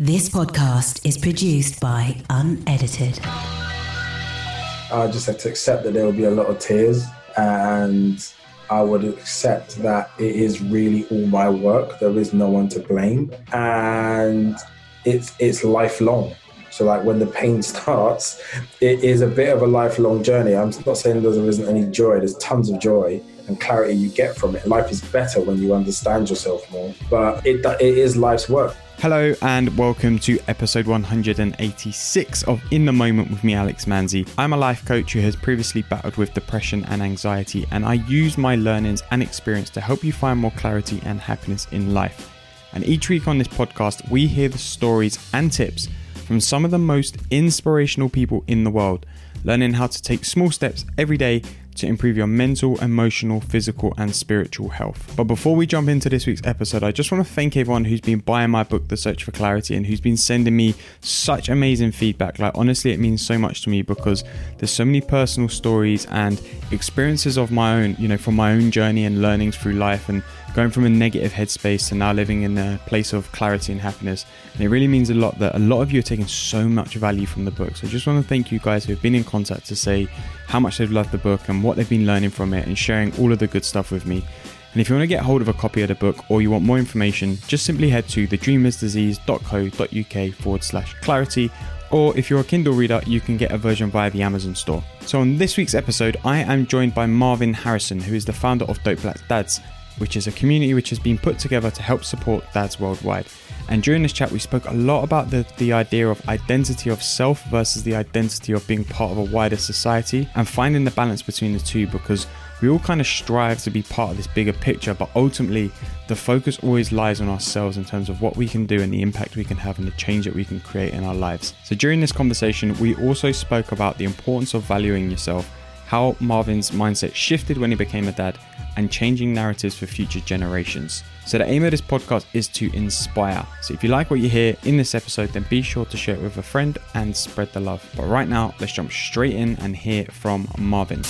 This podcast is produced by Unedited. I just had to accept that there will be a lot of tears and I would accept that it is really all my work. There is no one to blame. And it's it's lifelong. So like when the pain starts, it is a bit of a lifelong journey. I'm not saying there isn't any joy. There's tons of joy and clarity you get from it. Life is better when you understand yourself more. But it it is life's work. Hello and welcome to episode 186 of In the Moment with me, Alex Manzi. I'm a life coach who has previously battled with depression and anxiety, and I use my learnings and experience to help you find more clarity and happiness in life. And each week on this podcast, we hear the stories and tips from some of the most inspirational people in the world, learning how to take small steps every day to improve your mental, emotional, physical, and spiritual health. But before we jump into this week's episode, I just want to thank everyone who's been buying my book, The Search for Clarity, and who's been sending me such amazing feedback. Like, honestly, it means so much to me because there's so many personal stories and experiences of my own, you know, from my own journey and learnings through life and going from a negative headspace to now living in a place of clarity and happiness. And it really means a lot that a lot of you are taking so much value from the book. So I just want to thank you guys who have been in contact to say how much they've loved the book and what they've been learning from it and sharing all of the good stuff with me. And if you want to get hold of a copy of the book or you want more information, just simply head to thedreamersdisease.co.uk forward slash clarity. Or if you're a Kindle reader, you can get a version via the Amazon store. So, on this week's episode, I am joined by Marvyn Harrison, who is the founder of Dope Black Dads, which is a community which has been put together to help support dads worldwide. And during this chat, we spoke a lot about the, the idea of identity of self versus the identity of being part of a wider society and finding the balance between the two because we all kind of strive to be part of this bigger picture, but ultimately the focus always lies on ourselves in terms of what we can do and the impact we can have and the change that we can create in our lives. So during this conversation, we also spoke about the importance of valuing yourself how Marvyn's mindset shifted when he became a dad, and changing narratives for future generations. So, the aim of this podcast is to inspire. So, if you like what you hear in this episode, then be sure to share it with a friend and spread the love. But right now, let's jump straight in and hear from Marvyn.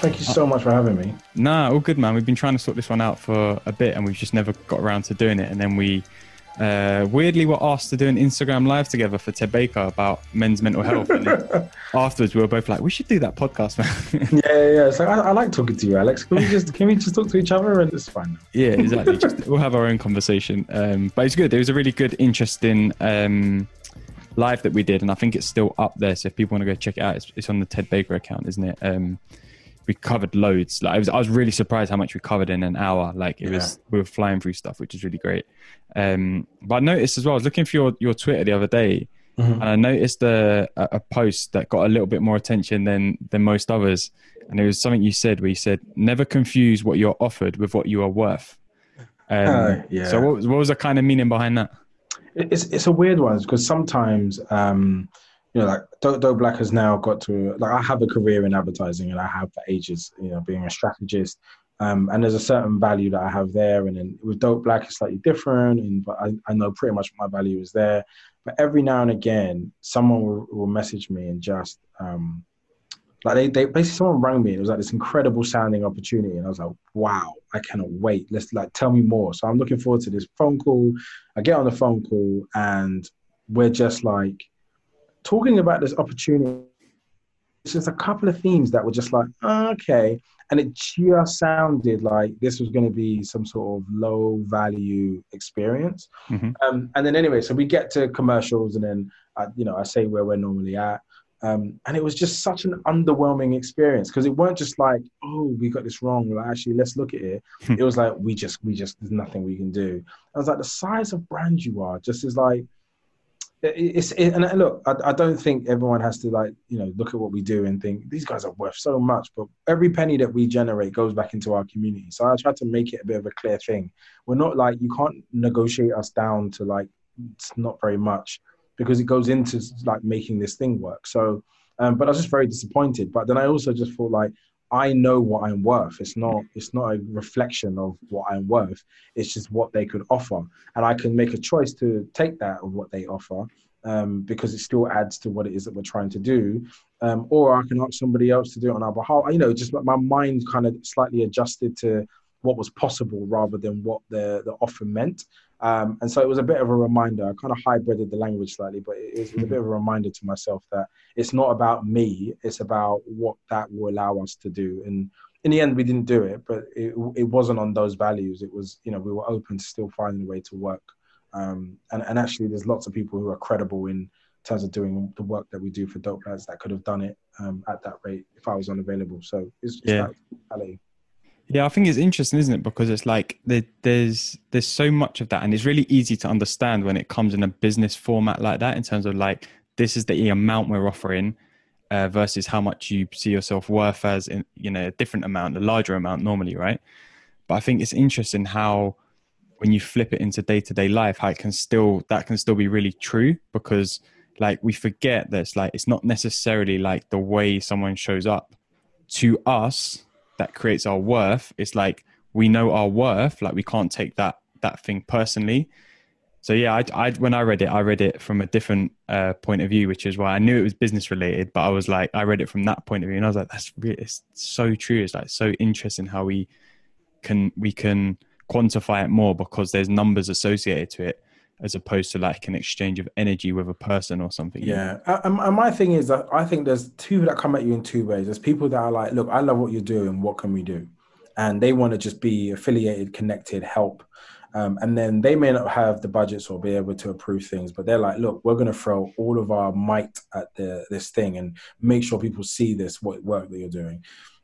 Thank you so much for having me. Nah, all good, man. We've been trying to sort this one out for a bit and we've just never got around to doing it. And then we uh, weirdly we were asked to do an Instagram live together for Ted Baker about men's mental health. And afterwards, we were both like, "We should do that podcast, man." yeah, yeah. So I, I, like talking to you, Alex. Can we just can we just talk to each other and it's fine? Yeah, exactly. just, we'll have our own conversation. Um, but it's good. It was a really good, interesting um, live that we did, and I think it's still up there. So if people want to go check it out, it's, it's on the Ted Baker account, isn't it? Um, we covered loads. Like I was, I was really surprised how much we covered in an hour. Like it yeah. was, we were flying through stuff, which is really great. Um, but I noticed as well. I was looking for your your Twitter the other day, mm-hmm. and I noticed a, a post that got a little bit more attention than than most others. And it was something you said where you said, "Never confuse what you're offered with what you are worth." Um, uh, yeah. So what was, what was the kind of meaning behind that? It's it's a weird one because sometimes. Um, you know, like Dope Black has now got to like I have a career in advertising and I have for ages, you know, being a strategist. Um, and there's a certain value that I have there, and then with Dope Black it's slightly different, and but I, I know pretty much my value is there. But every now and again, someone will, will message me and just um, like they, they basically someone rang me and it was like this incredible sounding opportunity, and I was like, wow, I cannot wait. Let's like tell me more. So I'm looking forward to this phone call. I get on the phone call and we're just like talking about this opportunity, it's just a couple of themes that were just like, okay. And it just sounded like this was going to be some sort of low value experience. Mm-hmm. Um, and then anyway, so we get to commercials and then, I, you know, I say where we're normally at. Um, and it was just such an underwhelming experience because it weren't just like, oh, we got this wrong. Like, actually, let's look at it. it was like, we just, we just, there's nothing we can do. I was like, the size of brand you are just is like, it's it, and look, I, I, don't think everyone has to like you know look at what we do and think these guys are worth so much. But every penny that we generate goes back into our community. So I try to make it a bit of a clear thing. We're not like you can't negotiate us down to like it's not very much because it goes into like making this thing work. So, um, but I was just very disappointed. But then I also just thought like I know what I'm worth. It's not it's not a reflection of what I'm worth. It's just what they could offer, and I can make a choice to take that of what they offer um, because it still adds to what it is that we're trying to do. Um, or I can ask somebody else to do it on our behalf. You know, just my mind kind of slightly adjusted to what was possible rather than what the the offer meant. Um, and so it was a bit of a reminder. I kind of hybrided the language slightly, but it was, a bit of a reminder to myself that it's not about me; it's about what that will allow us to do. And in the end, we didn't do it, but it, it wasn't on those values. It was, you know, we were open to still finding a way to work. Um, and, and actually, there's lots of people who are credible in terms of doing the work that we do for Dope Lads that could have done it um, at that rate if I was unavailable. So it's, it's yeah. Like yeah, I think it's interesting, isn't it? Because it's like there, there's there's so much of that, and it's really easy to understand when it comes in a business format like that. In terms of like this is the amount we're offering uh, versus how much you see yourself worth as in you know a different amount, a larger amount normally, right? But I think it's interesting how when you flip it into day to day life, how it can still that can still be really true because like we forget that it's like it's not necessarily like the way someone shows up to us that creates our worth it's like we know our worth like we can't take that that thing personally. So yeah I, I when i read it i read it from a different uh, point of view which is why i knew it was business related but i was like i read it from that point of view and i was like that's really, it's so true it's like so interesting how we can we can quantify it more because there's numbers associated to it as opposed to like an exchange of energy with a person or something. Yeah. And, and my thing is that I think there's two that come at you in two ways. There's people that are like, look, I love what you're doing. What can we do? And they want to just be affiliated, connected, help. Um, and then they may not have the budgets or be able to approve things, but they're like, look, we're going to throw all of our might at the, this thing and make sure people see this what work that you're doing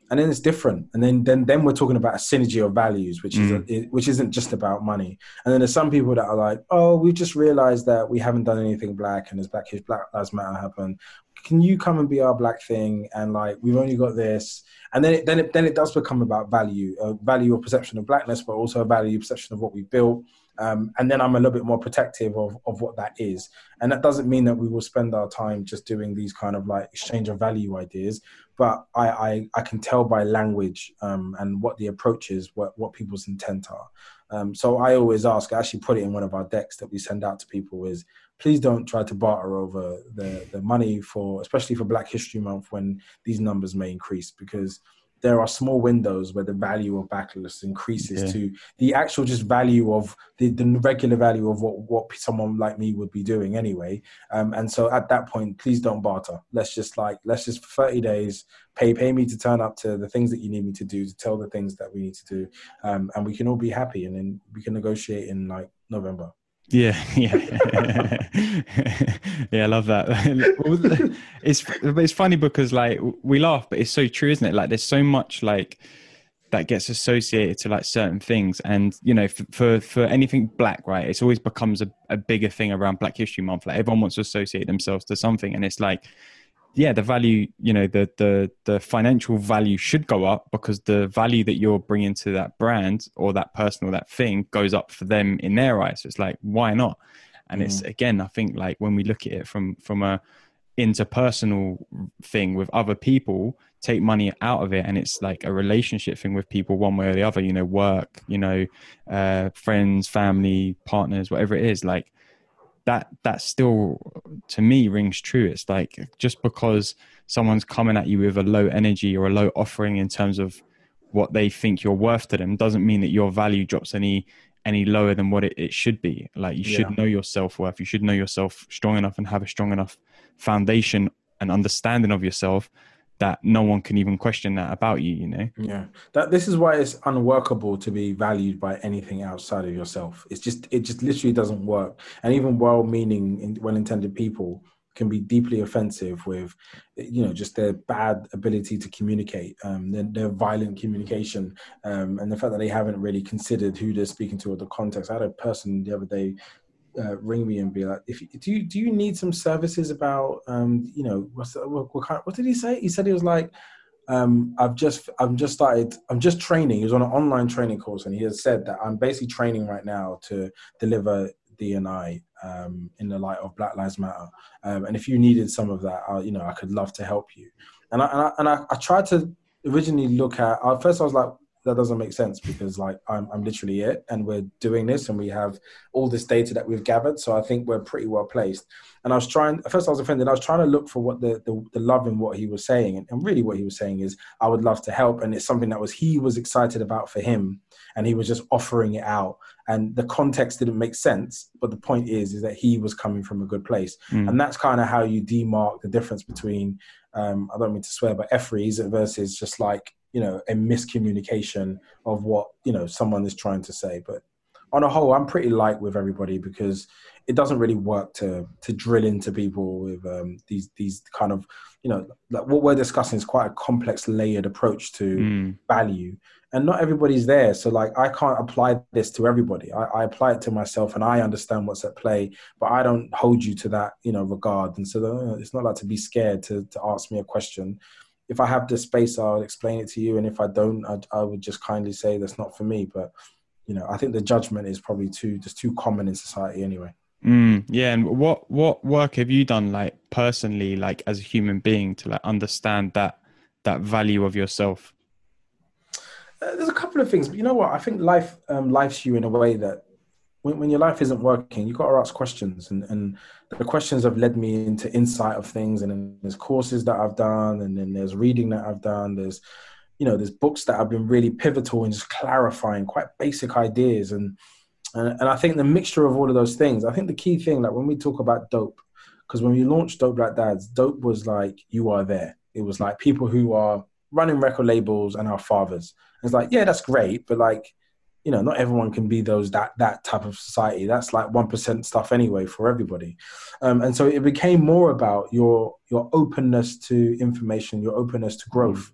and then it's different. And then then then we're talking about a synergy of values which is mm. a, which isn't just about money. And then there's some people that are like oh we've just realized that we haven't done anything black and as black black lives matter happened. Can you come and be our black thing? And like we've only got this. And then it then it then it does become about value a value or perception of blackness but also a value perception of what we built um, and then I'm a little bit more protective of, of what that is. And that doesn't mean that we will spend our time just doing these kind of like exchange of value ideas, but I, I, I can tell by language um, and what the approach is, what, what people's intent are. Um, so I always ask, I actually put it in one of our decks that we send out to people is please don't try to barter over the, the money for, especially for Black History Month when these numbers may increase because – there are small windows where the value of backlist increases to the actual just value of the, the regular value of what, what someone like me would be doing anyway. Um, and so at that point, please don't barter. Let's just like, let's just for 30 days pay, pay me to turn up to the things that you need me to do, to tell the things that we need to do. Um, and we can all be happy and then we can negotiate in like November. Yeah, yeah, yeah. I love that. it's it's funny because like we laugh, but it's so true, isn't it? Like there's so much like that gets associated to like certain things, and you know, for for, for anything black, right? It's always becomes a, a bigger thing around Black History Month. Like everyone wants to associate themselves to something, and it's like yeah the value you know the the the financial value should go up because the value that you're bringing to that brand or that person or that thing goes up for them in their eyes so it's like why not and mm. it's again i think like when we look at it from from a interpersonal thing with other people take money out of it and it's like a relationship thing with people one way or the other you know work you know uh friends family partners whatever it is like that that still to me rings true. It's like just because someone's coming at you with a low energy or a low offering in terms of what they think you're worth to them doesn't mean that your value drops any any lower than what it, it should be. Like you should know your self-worth. You should know yourself strong enough and have a strong enough foundation and understanding of yourself that no one can even question that about you you know? Yeah. That this is why it's unworkable to be valued by anything outside of yourself. It's just it just literally doesn't work. And even well-meaning well-intended people can be deeply offensive with you know just their bad ability to communicate um their, their violent communication um and the fact that they haven't really considered who they're speaking to or the context. I had a person the other day uh, ring me and be like, if do you do you need some services about um you know what's the, what, what, kind, what did he say? He said he was like, um I've just I'm just started I'm just training. He was on an online training course and he has said that I'm basically training right now to deliver D&I um, in the light of Black Lives Matter. Um, and if you needed some of that, I, you know, I could love to help you. And I and I, and I, I tried to originally look at. At first, I was like, that doesn't make sense because like I'm, I'm literally it and we're doing this and we have all this data that we've gathered. So i think we're pretty well placed. And i was trying first i was offended. I was trying to look for what the, the, the love in what he was saying. And, and, really what he was saying is i would love to help. And it's something that was he was excited about for him and he was just offering it out. And the context didn't make sense but the point is is that he was coming from a good place. Mm. and that's kind of how you demark the difference between um, i don't mean to swear but effries versus just like you know a miscommunication of what you know someone is trying to say. But on a whole i'm pretty light with everybody because it doesn't really work to to drill into people with um, these these kind of you know like what we're discussing is quite a complex layered approach to mm. value. And not everybody's there. So like i can't apply this to everybody. I, I, apply it to myself and i understand what's at play but i don't hold you to that you know regard. And so uh, it's not like to be scared to, to ask me a question if i have the space i'll explain it to you and if i don't I, I would just kindly say that's not for me but you know i think the judgment is probably too just too common in society anyway Mm, yeah, and what what work have you done, like personally, like as a human being, to like understand that that value of yourself? Uh, there's a couple of things, but you know what? I think life um, life's you in a way that when, when your life isn't working, you've got to ask questions, and and the questions have led me into insight of things, and then there's courses that I've done, and then there's reading that I've done, there's you know there's books that have been really pivotal in just clarifying quite basic ideas. And and, and I think the mixture of all of those things, I think the key thing, like when we talk about dope, because when we launched Dope Black Dads, dope was like, you are there. It was like people who are running record labels and our fathers. It's like, yeah, that's great, but like, you know, not everyone can be those that that type of society. That's like one percent stuff anyway for everybody. Um, and so it became more about your your openness to information, your openness to growth,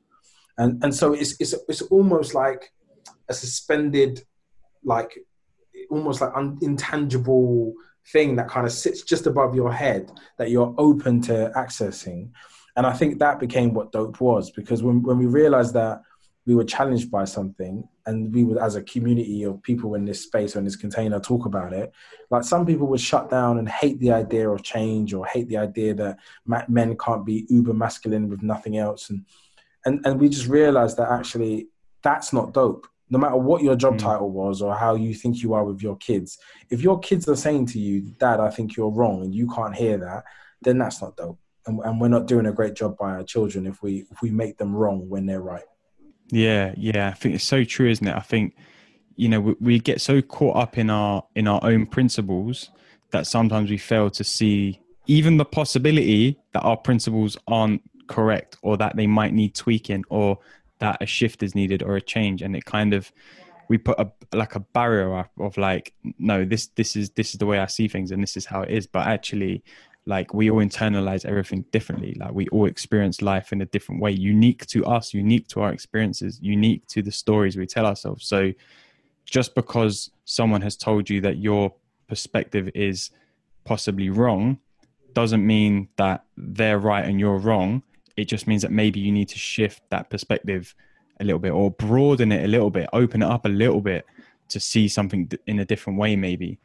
and and so it's it's it's almost like a suspended like almost like un- intangible thing that kind of sits just above your head that you're open to accessing. And I think that became what dope was because when, when we realized that we were challenged by something and we would, as a community of people in this space or in this container, talk about it, like some people would shut down and hate the idea of change or hate the idea that men can't be uber masculine with nothing else. And, and, and we just realized that actually that's not dope no matter what your job mm. title was or how you think you are with your kids, if your kids are saying to you, Dad, I think you're wrong, and you can't hear that, then that's not dope. And, and we're not doing a great job by our children if we if we make them wrong when they're right. Yeah, yeah, I think it's so true, isn't it? I think you know we, we get so caught up in our in our own principles that sometimes we fail to see even the possibility that our principles aren't correct or that they might need tweaking or that a shift is needed or a change and it kind of we put a like a barrier up of like no this this is this is the way i see things and this is how it is but actually like we all internalize everything differently. Like we all experience life in a different way unique to us unique to our experiences unique to the stories we tell ourselves. So just because someone has told you that your perspective is possibly wrong doesn't mean that they're right and you're wrong. It just means that maybe you need to shift that perspective a little bit or broaden it a little bit, open it up a little bit to see something in a different way, maybe.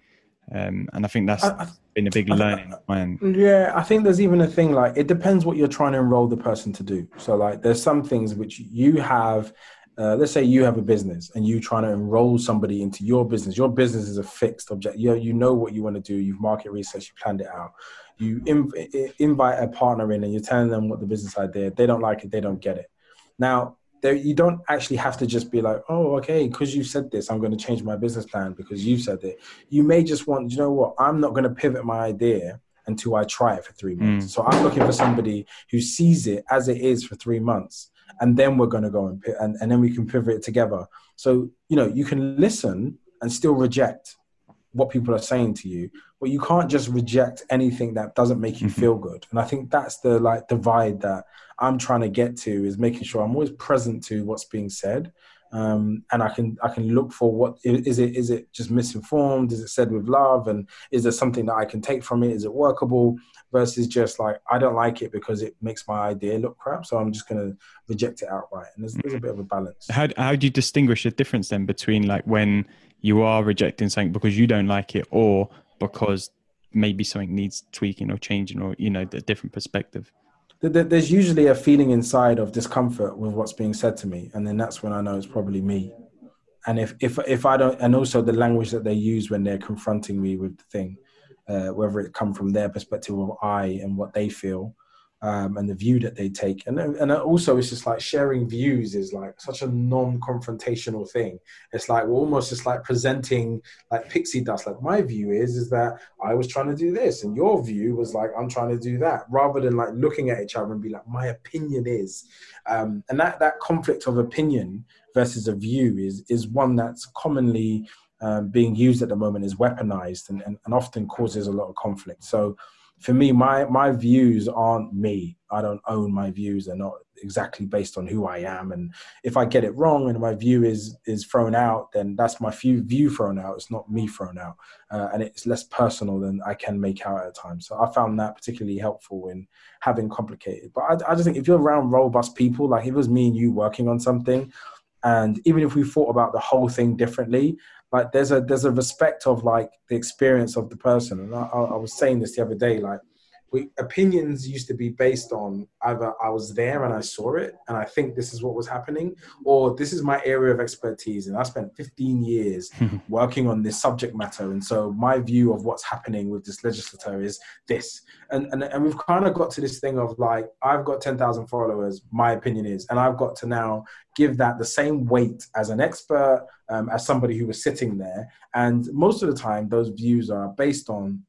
Um, and I think that's I, I, been a big learning. I, yeah, I think there's even a thing like it depends what you're trying to enroll the person to do. So, like, there's some things which you have. Uh, let's say you have a business and you trying to enroll somebody into your business. Your business is a fixed object. You you know what you want to do. You've market research. You planned it out you inv- invite a partner in and you're telling them what the business idea they don't like it they don't get it now there, you don't actually have to just be like oh okay because you said this i'm going to change my business plan because you said it. You may just want you know what i'm not going to pivot my idea until i try it for three months. Mm. so i'm looking for somebody who sees it as it is for three months and then we're going to go and, and and then we can pivot it together. So you know you can listen and still reject what people are saying to you but you can't just reject anything that doesn't make you mm-hmm. feel good and i think that's the like divide that i'm trying to get to is making sure i'm always present to what's being said um, and I can I can look for what is it is it just misinformed? Is it said with love? And is there something that I can take from it? Is it workable? Versus just like I don't like it because it makes my idea look crap, so I'm just going to reject it outright. And there's, there's a bit of a balance. How how do you distinguish the difference then between like when you are rejecting something because you don't like it or because maybe something needs tweaking or changing or you know a different perspective. There's usually a feeling inside of discomfort with what's being said to me and then that's when i know it's probably me. And if if if i don't and also the language that they use when they're confronting me with the thing uh, whether it come from their perspective of i and what they feel um, and the view that they take. And and also, it's just like sharing views is like such a non-confrontational thing. It's like we're almost just like presenting like pixie dust. Like my view is is that I was trying to do this, and your view was like I'm trying to do that, rather than like looking at each other and be like my opinion is. Um, and that that conflict of opinion versus a view is is one that's commonly um, being used at the moment is weaponized and, and, and often causes a lot of conflict. So for me, my my views aren't me. I don't own my views. They're not exactly based on who I am. And if I get it wrong and my view is is thrown out, then that's my view view thrown out. It's not me thrown out, uh, and it's less personal than I can make out at a time. So I found that particularly helpful in having complicated. But I, I just think if you're around robust people, like if it was me and you working on something, and even if we thought about the whole thing differently, like there's a there's a respect of like the experience of the person. And I, I was saying this the other day like we, opinions used to be based on either I was there and I saw it and I think this is what was happening, or this is my area of expertise and I spent 15 years working on this subject matter. And so my view of what's happening with this legislator is this. And, and, and we've kind of got to this thing of like, I've got 10,000 followers, my opinion is, and I've got to now give that the same weight as an expert, um, as somebody who was sitting there. And most of the time, those views are based on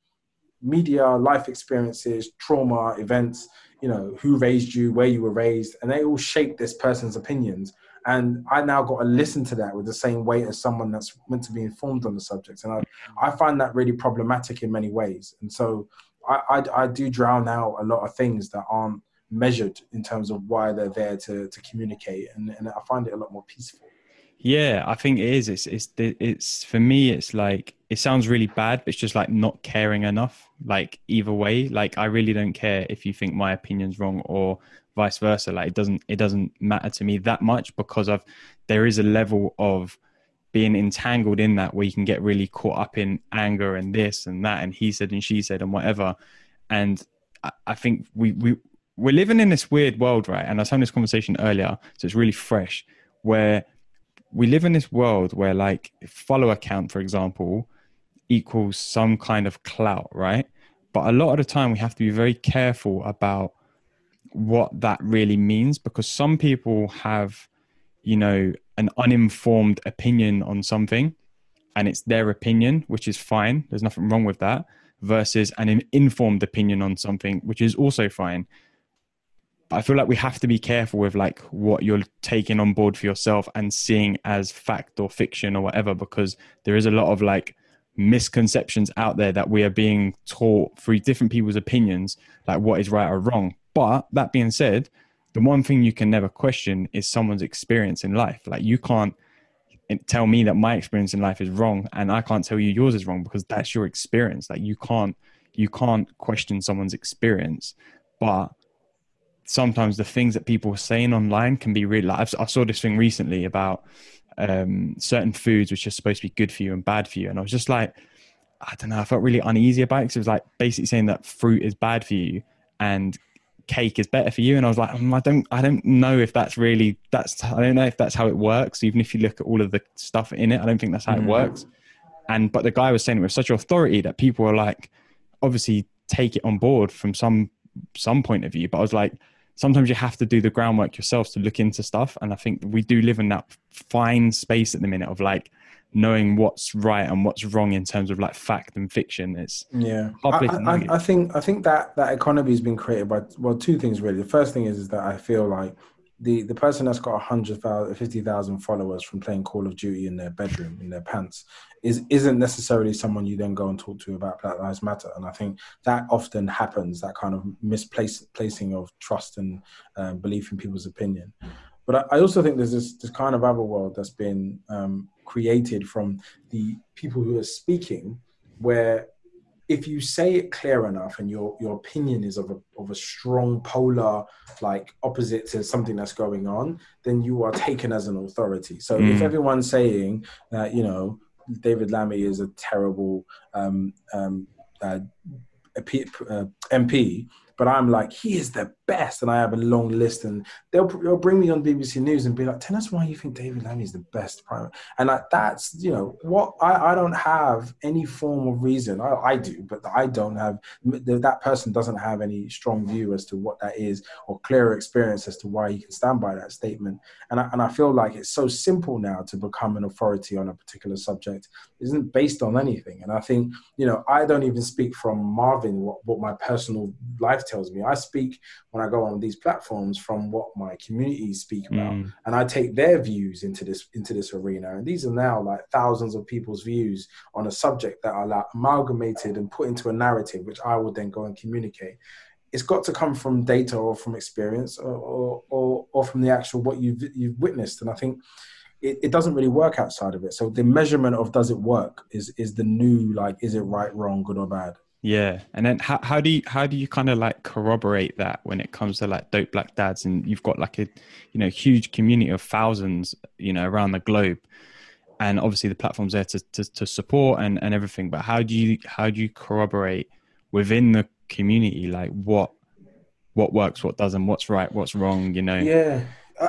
media, life experiences, trauma, events, you know, who raised you, where you were raised, and they all shape this person's opinions. And I now got to listen to that with the same weight as someone that's meant to be informed on the subject. And I, I find that really problematic in many ways. And so I, I, I do drown out a lot of things that aren't measured in terms of why they're there to, to communicate. And, and I find it a lot more peaceful. Yeah, I think it is. It's it's it's for me. It's like it sounds really bad, but it's just like not caring enough. Like either way, like I really don't care if you think my opinion's wrong or vice versa. Like it doesn't it doesn't matter to me that much because of there is a level of being entangled in that where you can get really caught up in anger and this and that and he said and she said and whatever. And I, I think we we we're living in this weird world, right? And I was having this conversation earlier, so it's really fresh, where we live in this world where like follower count for example equals some kind of clout right? But a lot of the time we have to be very careful about what that really means because some people have you know an uninformed opinion on something and it's their opinion which is fine. There's nothing wrong with that versus an informed opinion on something which is also fine I feel like we have to be careful with like what you're taking on board for yourself and seeing as fact or fiction or whatever, because there is a lot of like misconceptions out there that we are being taught through different people's opinions, like what is right or wrong. But that being said, the one thing you can never question is someone's experience in life. Like you can't tell me that my experience in life is wrong and I can't tell you yours is wrong because that's your experience. Like you can't you can't question someone's experience. But sometimes the things that people are saying online can be really like I've, i saw this thing recently about um, certain foods which are supposed to be good for you and bad for you and i was just like i don't know i felt really uneasy about it because it was like basically saying that fruit is bad for you and cake is better for you and i was like mm, i don't i don't know if that's really that's i don't know if that's how it works even if you look at all of the stuff in it i don't think that's how mm-hmm. it works and but the guy was saying it with such authority that people were like obviously take it on board from some some point of view but i was like sometimes you have to do the groundwork yourself to look into stuff. And I think we do live in that fine space at the minute of like knowing what's right and what's wrong in terms of like fact and fiction. It's yeah. I, I, I, think I think that that economy has been created by well two things really. The first thing is, is that I feel like the the person that's got 100,000 50,000 followers from playing Call of Duty in their bedroom in their pants is isn't necessarily someone you then go and talk to about Black Lives Matter. And I think that often happens that kind of misplacing of trust and uh, belief in people's opinion. But I, I, also think there's this, this kind of other world that's been um, created from the people who are speaking where if you say it clear enough and your your opinion is of a of a strong polar like opposite to something that's going on, then you are taken as an authority. So mm. if everyone's saying that you know David Lammy is a terrible um, um, uh, MP, uh, MP, but I'm like he is the best, and I have a long list, and they'll, they'll bring me on BBC News and be like, "Tell us why you think David Lammy is the best prime." And like that's you know what I, I don't have any form of reason. I, I do, but I don't have that person doesn't have any strong view as to what that is or clear experience as to why he can stand by that statement. And I, and I feel like it's so simple now to become an authority on a particular subject. It isn't based on anything. And I think you know I don't even speak from Marvyn what, what my personal life tells me. I speak when I go on these platforms from what my communities speak about, mm. and I take their views into this into this arena. And these are now like thousands of people's views on a subject that are like amalgamated and put into a narrative, which I will then go and communicate. It's got to come from data or from experience or or, or, or from the actual what you've you've witnessed. And I think it, it, doesn't really work outside of it. So the measurement of does it work is is the new like is it right, wrong, good or bad. Yeah, and then how, how do you how do you kind of like corroborate that when it comes to like dope black dads and you've got like a you know huge community of thousands you know around the globe, and obviously the platform's there to, to, to support and, and everything. But how do you how do you corroborate within the community like what what works, what doesn't, what's right, what's wrong? You know. Yeah,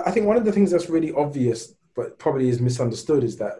I think one of the things that's really obvious but probably is misunderstood is that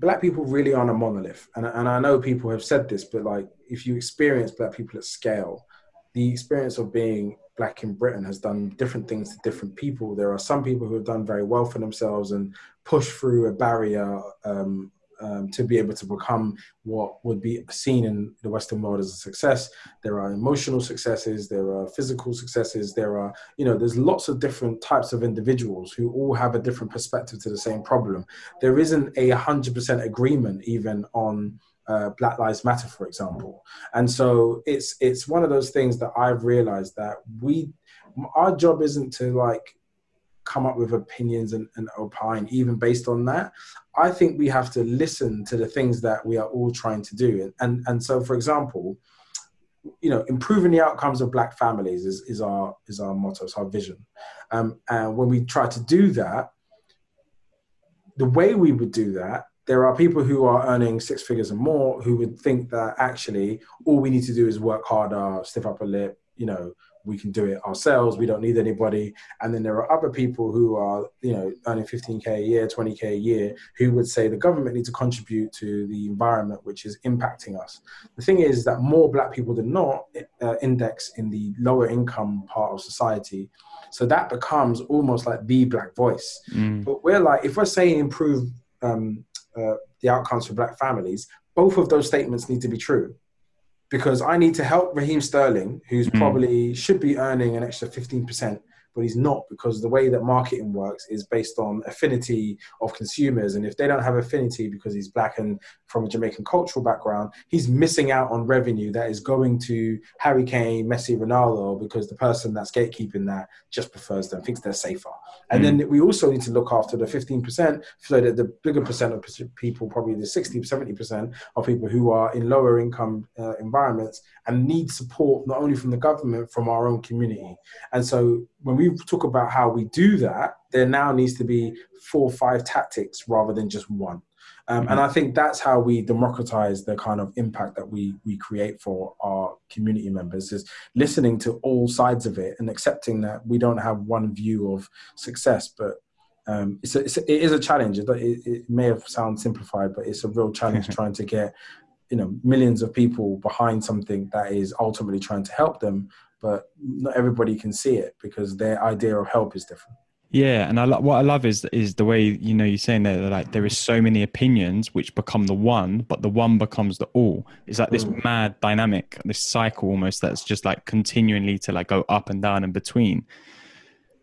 black people really aren't a monolith. And, and I know people have said this, but like if you experience black people at scale, the experience of being black in Britain has done different things to different people. There are some people who have done very well for themselves and pushed through a barrier um, um, to be able to become what would be seen in the Western world as a success. There are emotional successes, there are physical successes, there are, you know, there's lots of different types of individuals who all have a different perspective to the same problem. There isn't a 100% agreement even on. Uh, Black Lives Matter, for example, and so it's it's one of those things that I've realized that we, our job isn't to like come up with opinions and, and opine even based on that. I think we have to listen to the things that we are all trying to do. And and and so for example, you know, improving the outcomes of black families is, is our is our motto, it's our vision. Um, and when we try to do that, the way we would do that, there are people who are earning six figures and more who would think that actually all we need to do is work harder, stiff upper lip, you know, we can do it ourselves. We don't need anybody. And then there are other people who are, you know, earning 15k a year, 20k a year, who would say the government needs to contribute to the environment which is impacting us. The thing is that more black people than not uh, index in the lower income part of society. So that becomes almost like the black voice. Mm. But we're like, if we're saying improve um, uh, the outcomes for black families, both of those statements need to be true because I need to help Raheem Sterling, who's mm. probably should be earning an extra 15% but he's not because the way that marketing works is based on affinity of consumers. And if they don't have affinity because he's black and from a Jamaican cultural background, he's missing out on revenue that is going to Harry Kane, Messi, Ronaldo because the person that's gatekeeping that just prefers them, thinks they're safer. And mm. then we also need to look after the 15% so that the bigger percent of people, probably the 60, 70% of people who are in lower income uh, environments and need support not only from the government, from our own community. And so when we talk about how we do that, there now needs to be four or five tactics rather than just one. Um, mm-hmm. And I think that's how we democratize the kind of impact that we we create for our community members is listening to all sides of it and accepting that we don't have one view of success, but um, it's, a, it's a, it is a challenge. It, it, may have sound simplified, but it's a real challenge trying to get you know millions of people behind something that is ultimately trying to help them but not everybody can see it because their idea of help is different. Yeah, and I lo- what I love is is the way you know you're saying that like there is so many opinions which become the one, but the one becomes the all. It's like this mm. mad dynamic, this cycle almost that's just like continually to like go up and down and between.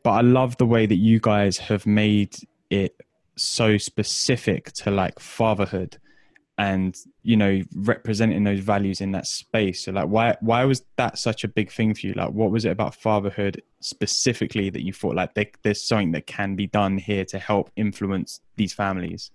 But I love the way that you guys have made it so specific to like fatherhood and you know representing those values in that space. So like why why was that such a big thing for you? Like what was it about fatherhood specifically that you thought like there, there's something that can be done here to help influence these families?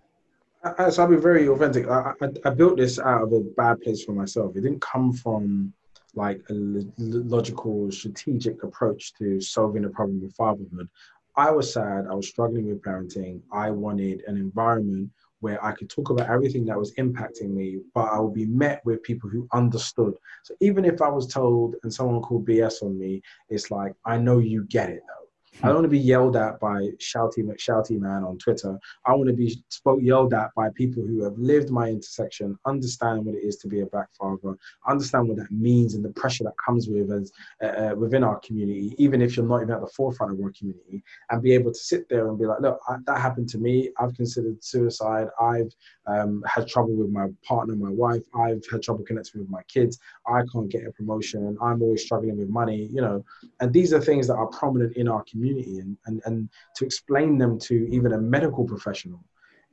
So i'll be very authentic. I, I, I, built this out of a bad place for myself. It didn't come from like a logical strategic approach to solving the problem with fatherhood. I was sad. I was struggling with parenting. I wanted an environment where I could talk about everything that was impacting me, but I would be met with people who understood. So even if I was told and someone called BS on me, it's like, I know you get it though. I don't want to be yelled at by shouty man on Twitter. I want to be spoke yelled at by people who have lived my intersection, understand what it is to be a black father, understand what that means and the pressure that comes with us uh, uh, within our community, even if you're not even at the forefront of our community, and be able to sit there and be like, look, I, that happened to me. I've considered suicide. I've um, had trouble with my partner, my wife. I've had trouble connecting with my kids. I can't get a promotion. I'm always struggling with money, you know. And these are things that are prominent in our community. And, and, and to explain them to even a medical professional,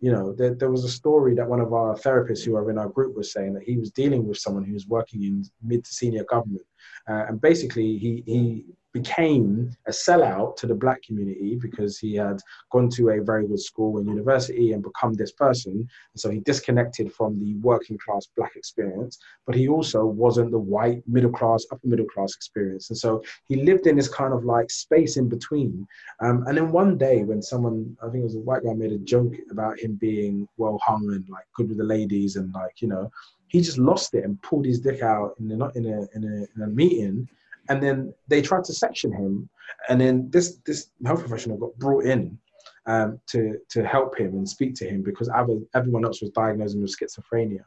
you know, there, there was a story that one of our therapists who are in our group was saying that he was dealing with someone who was working in mid to senior government. Uh, and basically, he, he became a sellout to the black community because he had gone to a very good school and university and become this person. And so he disconnected from the working class black experience, but he also wasn't the white middle class, upper middle class experience. And so he lived in this kind of like space in between. Um, and then one day when someone, I think it was a white guy, made a joke about him being well hung and like good with the ladies and like, you know, he just lost it and pulled his dick out in a, in a, in a, in a meeting and then they tried to section him, and then this this health professional got brought in um, to to help him and speak to him because everyone else was diagnosing with schizophrenia.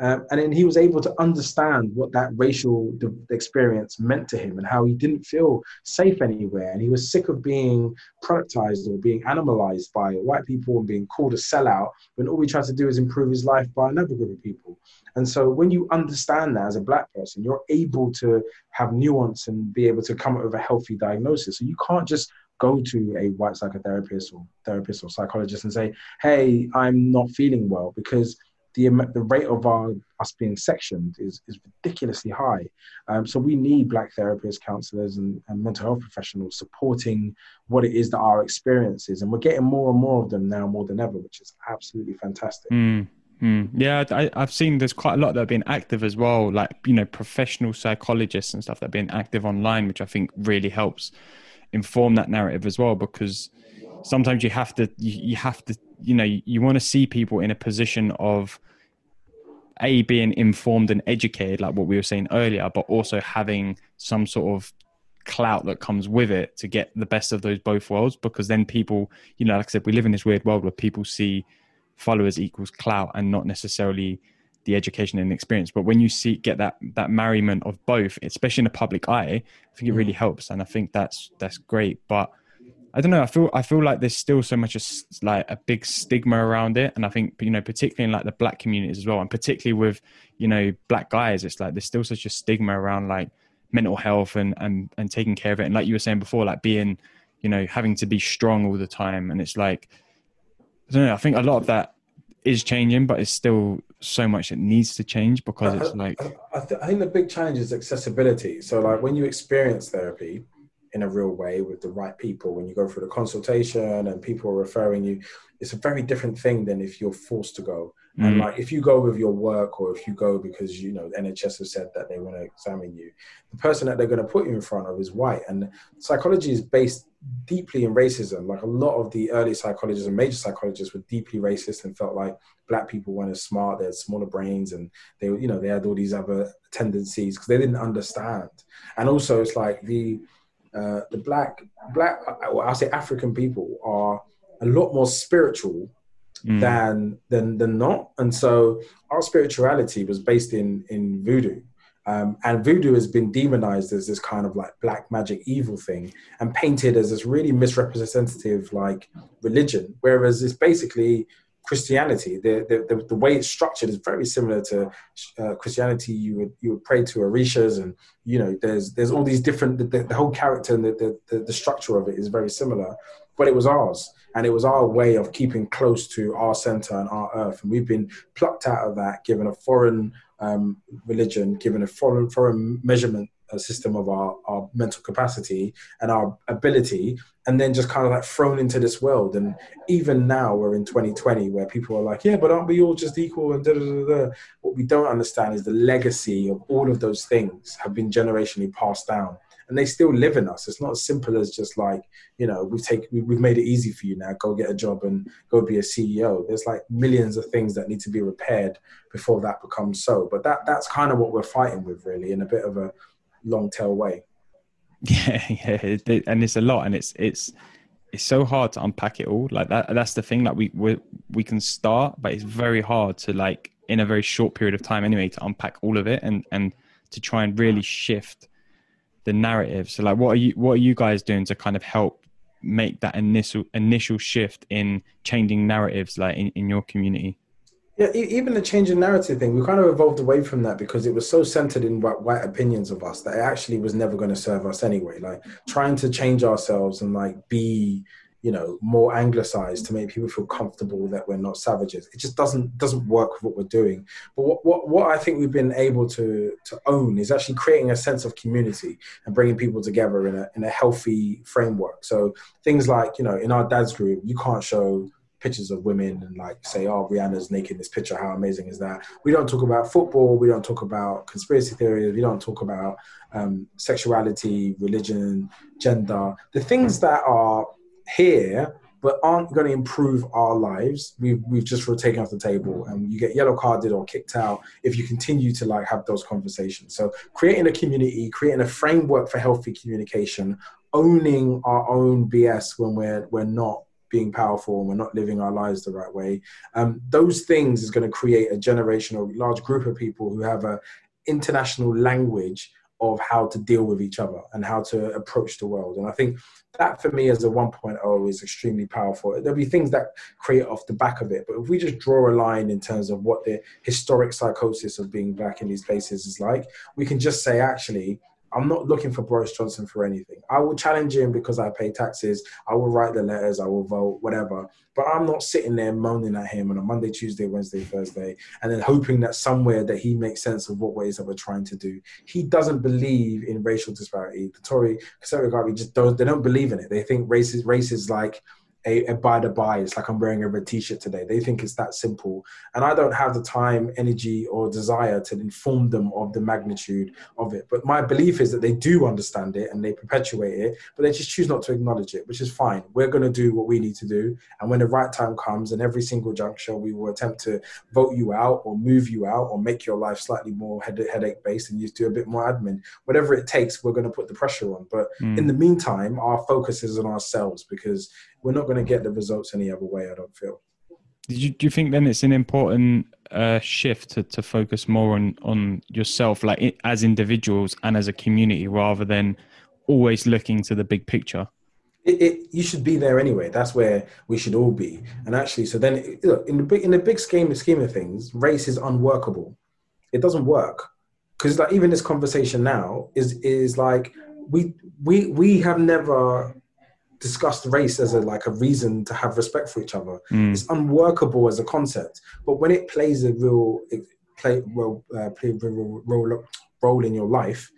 Um, and then he was able to understand what that racial experience meant to him and how he didn't feel safe anywhere. And he was sick of being productized or being animalized by white people and being called a sellout when all we try to do is improve his life by another group of people. And so when you understand that as a black person, you're able to have nuance and be able to come up with a healthy diagnosis. So you can't just go to a white psychotherapist or therapist or psychologist and say, hey, I'm not feeling well because the, the rate of our, us being sectioned is, is ridiculously high. Um, so we need black therapists, counselors, and, and, mental health professionals supporting what it is that our experience is. And we're getting more and more of them now more than ever, which is absolutely fantastic. Mm. Mm, yeah, I, have seen there's quite a lot that have been active as well, like you know professional psychologists and stuff that have been active online, which I think really helps inform that narrative as well. Because sometimes you have to, you, you have to, you know, you, you want to see people in a position of a being informed and educated, like what we were saying earlier, but also having some sort of clout that comes with it to get the best of those both worlds. Because then people, you know, like I said, we live in this weird world where people see followers equals clout and not necessarily the education and experience. But when you see get that that marryment of both, especially in the public eye, I think it really mm. helps, and I think that's that's great. But I don't know. I feel I feel like there's still so much a, like a big stigma around it, and I think you know particularly in like the black communities as well, and particularly with you know black guys, it's like there's still such a stigma around like mental health and and and taking care of it, and like you were saying before, like being you know having to be strong all the time, and it's like I don't know. I think a lot of that is changing, but it's still so much that needs to change because it's like. I, th- I think the big challenge is accessibility. So, like when you experience therapy in a real way with the right people, when you go through the consultation and people are referring you, it's a very different thing than if you're forced to go. Mm. And like if you go with your work or if you go because you know NHS has said that they want to examine you, the person that they're going to put you in front of is white. And psychology is based deeply in racism. Like a lot of the early psychologists and major psychologists were deeply racist and felt like black people weren't as smart, they had smaller brains, and they you know they had all these other tendencies because they didn't understand. And also it's like the uh, the black black well, I say African people are a lot more spiritual mm. than than than not. And so our spirituality was based in in voodoo. Um, and voodoo has been demonized as this kind of like black magic evil thing and painted as this really misrepresentative like religion, whereas it's basically Christianity. The, the, the, the way it's structured is very similar to uh, Christianity. You would you would pray to orishas, and you know there's there's all these different the, the whole character and the, the the structure of it is very similar, but it was ours and it was our way of keeping close to our center and our earth. And we've been plucked out of that, given a foreign um, religion, given a foreign foreign measurement uh, system of our, our mental capacity and our ability, and then just kind of like thrown into this world. And even now, we're in 2020, where people are like, "Yeah, but aren't we all just equal?" And da da da da. What we don't understand is the legacy of all of those things have been generationally passed down and they still live in us. It's not as simple as just like you know we've taken we've made it easy for you now. Go get a job and go be a CEO. There's like millions of things that need to be repaired before that becomes so. But that that's kind of what we're fighting with, really, in a bit of a long tail way. Yeah, yeah, and it's a lot, and it's it's it's so hard to unpack it all. Like that, that's the thing. Like we we we can start, but it's very hard to like in a very short period of time anyway to unpack all of it and and to try and really shift the narrative. So like, what are you what are you guys doing to kind of help make that initial initial shift in changing narratives like in, in your community? Yeah, even the change in narrative thing, we kind of evolved away from that because it was so centered in white opinions of us that it actually was never going to serve us anyway. Like mm-hmm. trying to change ourselves and like be, you know, more anglicized to make people feel comfortable that we're not savages. It just doesn't doesn't work with what we're doing. But what what, what I think we've been able to to own is actually creating a sense of community and bringing people together in a in a healthy framework. So things like you know, in our dad's group, you can't show pictures of women and like say, oh, Rihanna's naked in this picture. How amazing is that? We don't talk about football. We don't talk about conspiracy theories. We don't talk about um, sexuality, religion, gender. The things that are here but aren't going to improve our lives. We've, we've just taken off the table and you get yellow carded or kicked out if you continue to like have those conversations. So creating a community, creating a framework for healthy communication, owning our own BS when we're, we're not being powerful and we're not living our lives the right way. Um, those things is going to create a generational large group of people who have a international language of how to deal with each other and how to approach the world. And i think that for me as a 1.0 is extremely powerful. There'll be things that create off the back of it but if we just draw a line in terms of what the historic psychosis of being black in these places is like we can just say actually I'm not looking for Boris Johnson for anything. I will challenge him because I pay taxes. I will write the letters. I will vote, whatever. But I'm not sitting there moaning at him on a Monday, Tuesday, Wednesday, Thursday, and then hoping that somewhere that he makes sense of what ways that we're trying to do. He doesn't believe in racial disparity. The Tory Conservative Party just don't. They don't believe in it. They think race is race is like a, a buy to buy. It's like I'm wearing a red t-shirt today. They think it's that simple. And I don't have the time, energy, or desire to inform them of the magnitude of it. But my belief is that they do understand it and they perpetuate it, but they just choose not to acknowledge it, which is fine. We're going to do what we need to do. And when the right time comes, and every single juncture, we will attempt to vote you out or move you out or make your life slightly more headache based and you do a bit more admin. Whatever it takes, we're going to put the pressure on. But mm. in the meantime, our focus is on ourselves because we're not going to get the results any other way. I don't feel. Do you, do you think then it's an important uh, shift to, to focus more on on yourself, like as individuals and as a community, rather than always looking to the big picture? It, it, you should be there anyway. That's where we should all be. And actually, so then, look in the big in the big scheme scheme of things, race is unworkable. It doesn't work because like even this conversation now is is like we we we have never discussed race as a like a reason to have respect for each other. Mm. It's unworkable as a concept, but when it plays a real it play well uh, play a real role role in your life,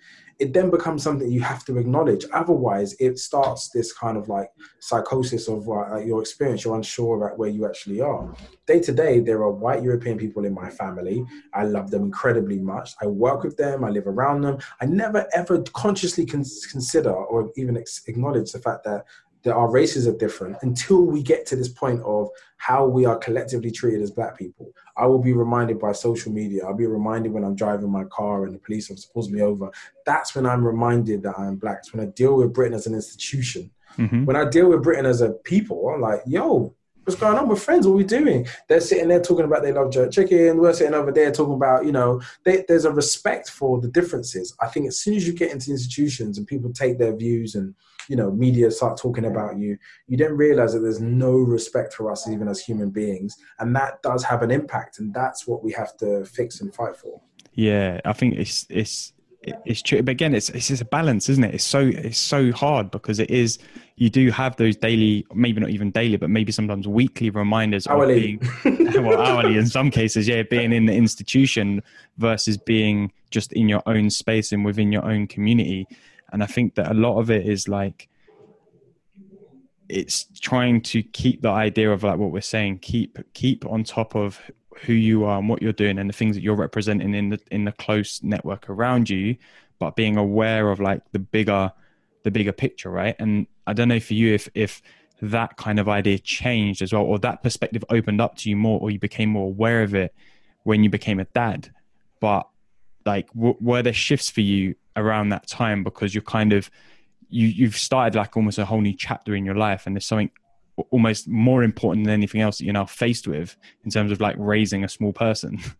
it then becomes something you have to acknowledge. Otherwise, it starts this kind of like psychosis of uh, your experience. You're unsure about where you actually are. Day to day, there are white European people in my family. I love them incredibly much. I work with them. I live around them. I never ever consciously consider or even ex- acknowledge the fact that that our races are different until we get to this point of how we are collectively treated as black people. I will be reminded by social media. I'll be reminded when I'm driving my car and the police officer pulls me over. That's when I'm reminded that I'm black. It's when I deal with Britain as an institution. Mm-hmm. When I deal with Britain as a people, I'm like, yo, what's going on? We're friends. What are we doing? They're sitting there talking about they love jerk chicken. We're sitting over there talking about, you know, they, there's a respect for the differences. I think as soon as you get into institutions and people take their views and you know media start talking about you you don't realize that there's no respect for us even as human beings and that does have an impact and that's what we have to fix and fight for yeah i think it's it's it's true. But again it's it's just a balance isn't it? It's so it's so hard because it is you do have those daily maybe not even daily but maybe sometimes weekly reminders hourly. of being well hourly in some cases yeah being in the institution versus being just in your own space and within your own community. And i think that a lot of it is like it's trying to keep the idea of like what we're saying keep keep on top of who you are and what you're doing and the things that you're representing in the in the close network around you but being aware of like the bigger the bigger picture, right? And I don't know for you if if that kind of idea changed as well, or that perspective opened up to you more, or you became more aware of it when you became a dad. But like, w- were there shifts for you around that time because you're kind of you you've started like almost a whole new chapter in your life, and there's something almost more important than anything else that you're now faced with in terms of like raising a small person.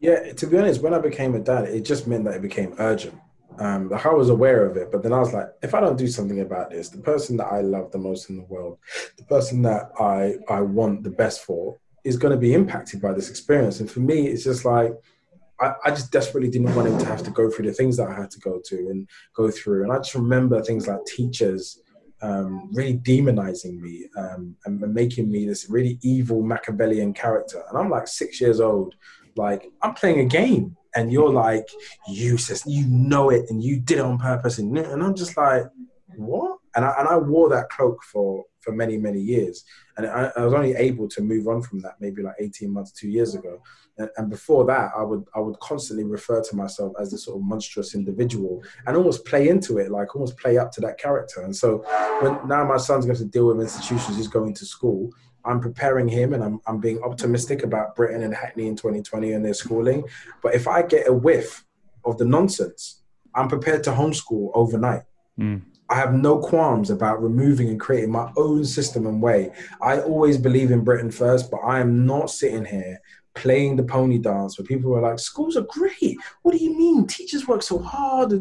Yeah, to be honest, when I became a dad, it just meant that it became urgent. Um, like I was aware of it, but then I was like, if I don't do something about this, the person that I love the most in the world, the person that I I want the best for, is going to be impacted by this experience. And for me, it's just like I, I just desperately didn't want him to have to go through the things that I had to go to and go through. And I just remember things like teachers um, really demonizing me um, and making me this really evil Machiavellian character. And I'm like six years old, like I'm playing a game, and you're like, you you know it, and you did it on purpose, and, and I'm just like, what? And I, and I wore that cloak for for many many years, and I, I was only able to move on from that maybe like 18 months, two years ago. And, and before that, I would I would constantly refer to myself as this sort of monstrous individual and almost play into it, like almost play up to that character. And so when now my son's going to deal with institutions, he's going to school. I'm preparing him and I'm, I'm being optimistic about Britain and Hackney in 2020 and their schooling. But if I get a whiff of the nonsense, I'm prepared to homeschool overnight. Mm. I have no qualms about removing and creating my own system and way. I always believe in Britain first, but I am not sitting here playing the pony dance where people were like, schools are great. What do you mean? Teachers work so hard.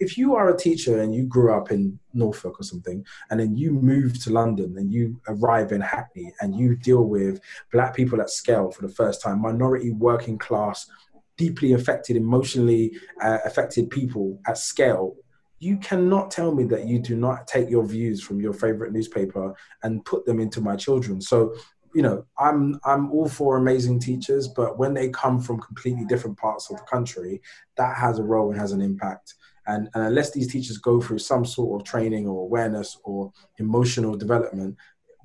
If you are a teacher and you grew up in Norfolk or something, and then you move to London and you arrive in Hackney and you deal with black people at scale for the first time, minority working class, deeply affected, emotionally uh, affected people at scale you cannot tell me that you do not take your views from your favorite newspaper and put them into my children. So you know, I'm I'm all for amazing teachers, but when they come from completely different parts of the country, that has a role and has an impact. And, and unless these teachers go through some sort of training or awareness or emotional development,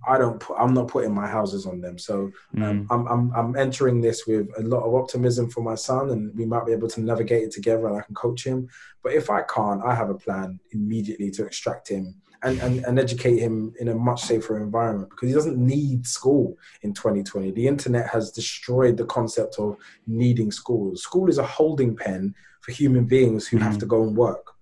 I don't put, I'm not putting my houses on them. So um, mm. I'm, I'm, I'm entering this with a lot of optimism for my son and we might be able to navigate it together and I can coach him. But if I can't, I have a plan immediately to extract him and, and, and educate him in a much safer environment because he doesn't need school in 2020. The internet has destroyed the concept of needing school. School is a holding pen for human beings who mm-hmm. have to go and work.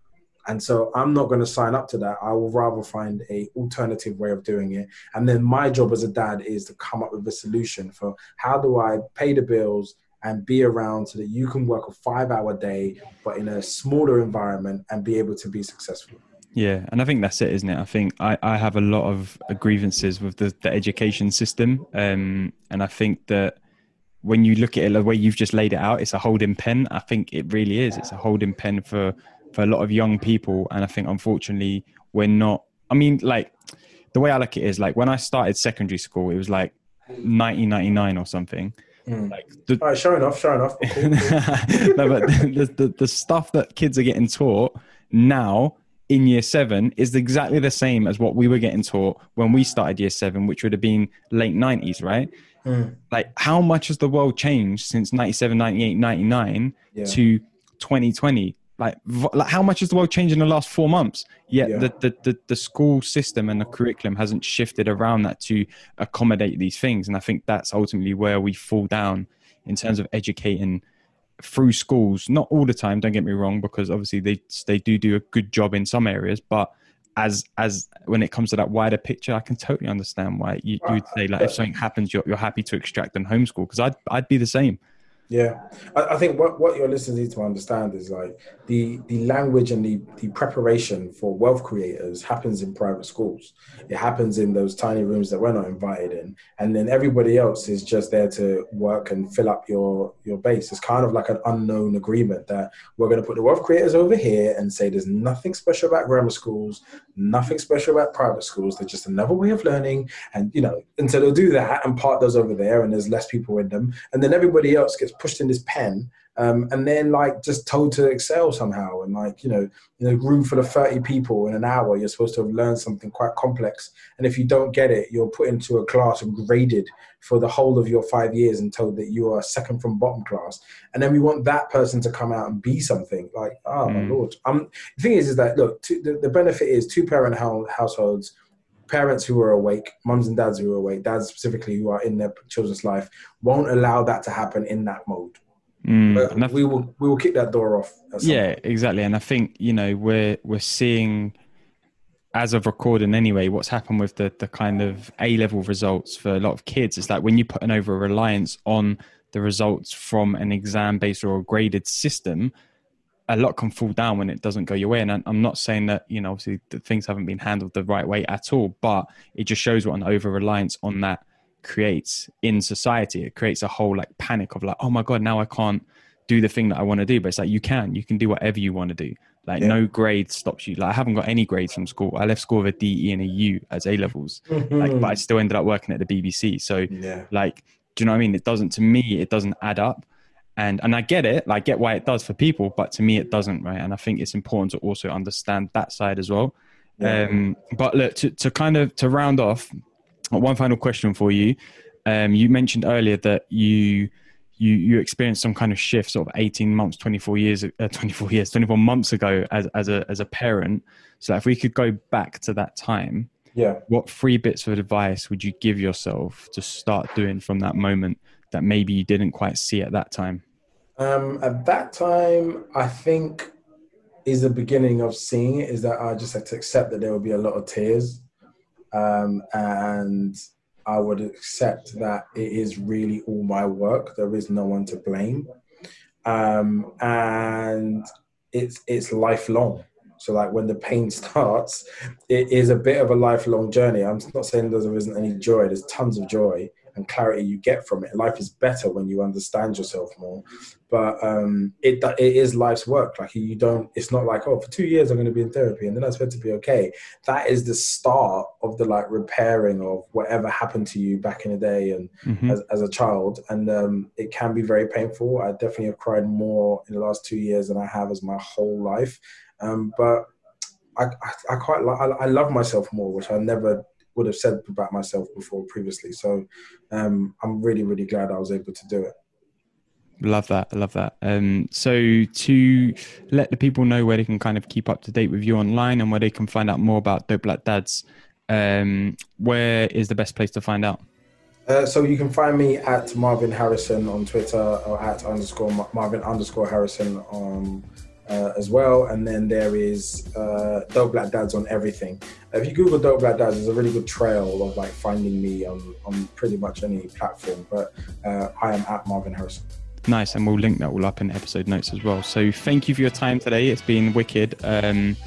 And so I'm not going to sign up to that. I will rather find a alternative way of doing it. And then my job as a dad is to come up with a solution for how do I pay the bills and be around so that you can work a five hour day, but in a smaller environment and be able to be successful. Yeah, and I think that's it, isn't it? I think I, I have a lot of grievances with the, the education system. Um, and I think that when you look at it the way you've just laid it out, it's a holding pen. I think it really is. It's a holding pen for, for a lot of young people. And I think, unfortunately, we're not. I mean, like, the way I look at it is like when I started secondary school, it was like 1999 or something. Mm. Like the, All right, sure enough, sure enough. no, but the, the, the stuff that kids are getting taught now in year seven is exactly the same as what we were getting taught when we started year seven, which would have been late 90s, right? Mm. Like, how much has the world changed since 97, 98, 99 yeah. to 2020? Like, like, how much has the world changed in the last four months? Yet yeah. the, the, the, the school system and the curriculum hasn't shifted around that to accommodate these things. And I think that's ultimately where we fall down in terms of educating through schools not all the time don't get me wrong because obviously they they do do a good job in some areas but as as when it comes to that wider picture i can totally understand why you, would say like if something happens you're, you're happy to extract and homeschool because i'd i'd be the same yeah, I, I, think what, what your listeners need to understand is like the the language and the, the preparation for wealth creators happens in private schools. It happens in those tiny rooms that we're not invited in, and then everybody else is just there to work and fill up your your base. It's kind of like an unknown agreement that we're going to put the wealth creators over here and say there's nothing special about grammar schools, nothing special about private schools. They're just another way of learning, and you know, and so they'll do that and part those over there, and there's less people in them, and then everybody else gets pushed in this pen um, and then like just told to excel somehow and like you know in a room full of 30 people in an hour you're supposed to have learned something quite complex. And if you don't get it you're put into a class and graded for the whole of your five years and told that you are second from bottom class. And then we want that person to come out and be something. Like oh mm. my lord. Um, the thing is is that look to, the, the benefit is two parent households parents who are awake, mums and dads who are awake, dads specifically who are in their children's life, won't allow that to happen in that mode. Mm, we will we will kick that door off. Yeah, point. exactly. And I think you know we're we're seeing as of recording anyway, what's happened with the the kind of A level results for a lot of kids is like when you put an over reliance on the results from an exam based or a graded system, a lot can fall down when it doesn't go your way. And I'm not saying that you know obviously things haven't been handled the right way at all, but it just shows what an over reliance on that creates in society. It creates a whole like panic of like, oh my god, now I can't do the thing that I want to do. But it's like you can, you can do whatever you want to do. Like yeah. no grade stops you. Like I haven't got any grades from school. I left school with a D, E, and a U as A levels. Mm-hmm. Like, but I still ended up working at the BBC. So yeah. like, do you know what I mean? It doesn't to me. It doesn't add up. And and I get it. Like, get why it does for people, but to me, it doesn't. Right. And I think it's important to also understand that side as well. Yeah. Um, but look to to kind of to round off one final question for you. Um, you mentioned earlier that you you you experienced some kind of shift, sort of eighteen months, twenty four years, uh, twenty four years, twenty four months ago as as a as a parent. So if we could go back to that time, yeah, what three bits of advice would you give yourself to start doing from that moment that maybe you didn't quite see at that time? Um, at that time, I think is the beginning of seeing it. Is that I just had to accept that there would be a lot of tears um, and I would accept that it is really all my work. There is no one to blame, um, and it's it's lifelong. So like when the pain starts, it is a bit of a lifelong journey. I'm not saying there isn't any joy. There's tons of joy, and clarity you get from it. Life is better when you understand yourself more. But um, it it is life's work. Like you don't. It's not like oh, for two years I'm going to be in therapy and then I'm supposed to be okay. That is the start of the like repairing of whatever happened to you back in the day and mm-hmm. as, as a child. And um, it can be very painful. I definitely have cried more in the last two years than I have as my whole life. Um, but I, I, I, quite like I, I, love myself more, which I never would have said about myself before previously. So um, I'm really, really glad I was able to do it. Love that. I love that. Um, so to let the people know where they can kind of keep up to date with you online and where they can find out more about Dope Black Dads, um, where is the best place to find out? Uh, so you can find me at Marvyn Harrison on Twitter or at underscore Marvyn underscore Harrison on uh, as well. And then there is uh, Dope Black Dads on everything. If you Google Dope Black Dads, there's a really good trail of like finding me on, on pretty much any platform. But uh, I am at Marvyn Harrison. Nice, and we'll link that all up in episode notes as well. So thank you for your time today. It's been wicked. Um,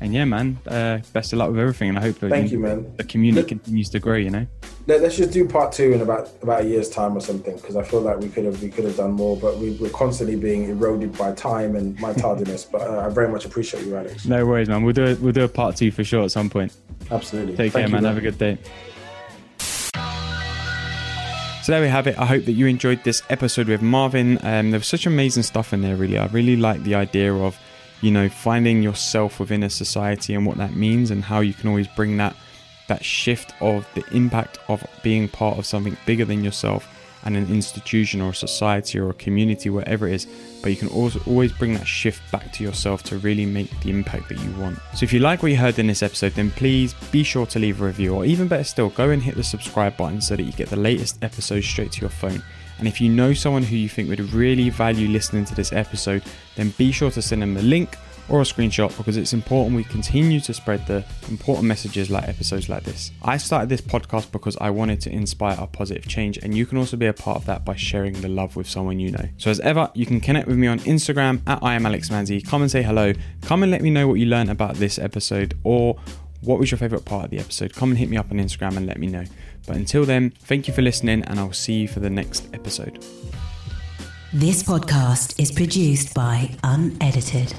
and yeah, man, uh, best of luck with everything. And I hope Thank you, man. the community Let, continues to grow. You know. Let, us just do part two in about about a year's time or something because I feel like we could have we could have done more, but we, are constantly being eroded by time and my tardiness. but uh, I very much appreciate you, Alex. No worries, man. We'll do a, we'll do a part two for sure at some point. Absolutely. Take Thank care, you, man. man. Have a good day. So there we have it. I hope that you enjoyed this episode with Marvyn. Um, there was such amazing stuff in there, really. I really like the idea of you know, finding yourself within a society and what that means and how you can always bring that that shift of the impact of being part of something bigger than yourself and an institution or a society or a community, whatever it is. But you can also always bring that shift back to yourself to really make the impact that you want. So if you like what you heard in this episode, then please be sure to leave a review, or even better still, go and hit the subscribe button so that you get the latest episodes straight to your phone. And if you know someone who you think would really value listening to this episode, then be sure to send them the link or a screenshot because it's important we continue to spread the important messages like episodes like this. I started this podcast because I wanted to inspire a positive change, and you can also be a part of that by sharing the love with someone you know. So, as ever, you can connect with me on Instagram at I am Alex Manzi. Come and say hello. Come and let me know what you learned about this episode or what was your favorite part of the episode. Come and hit me up on Instagram and let me know. But until then, thank you for listening, and I'll see you for the next episode. This podcast is produced by Unedited.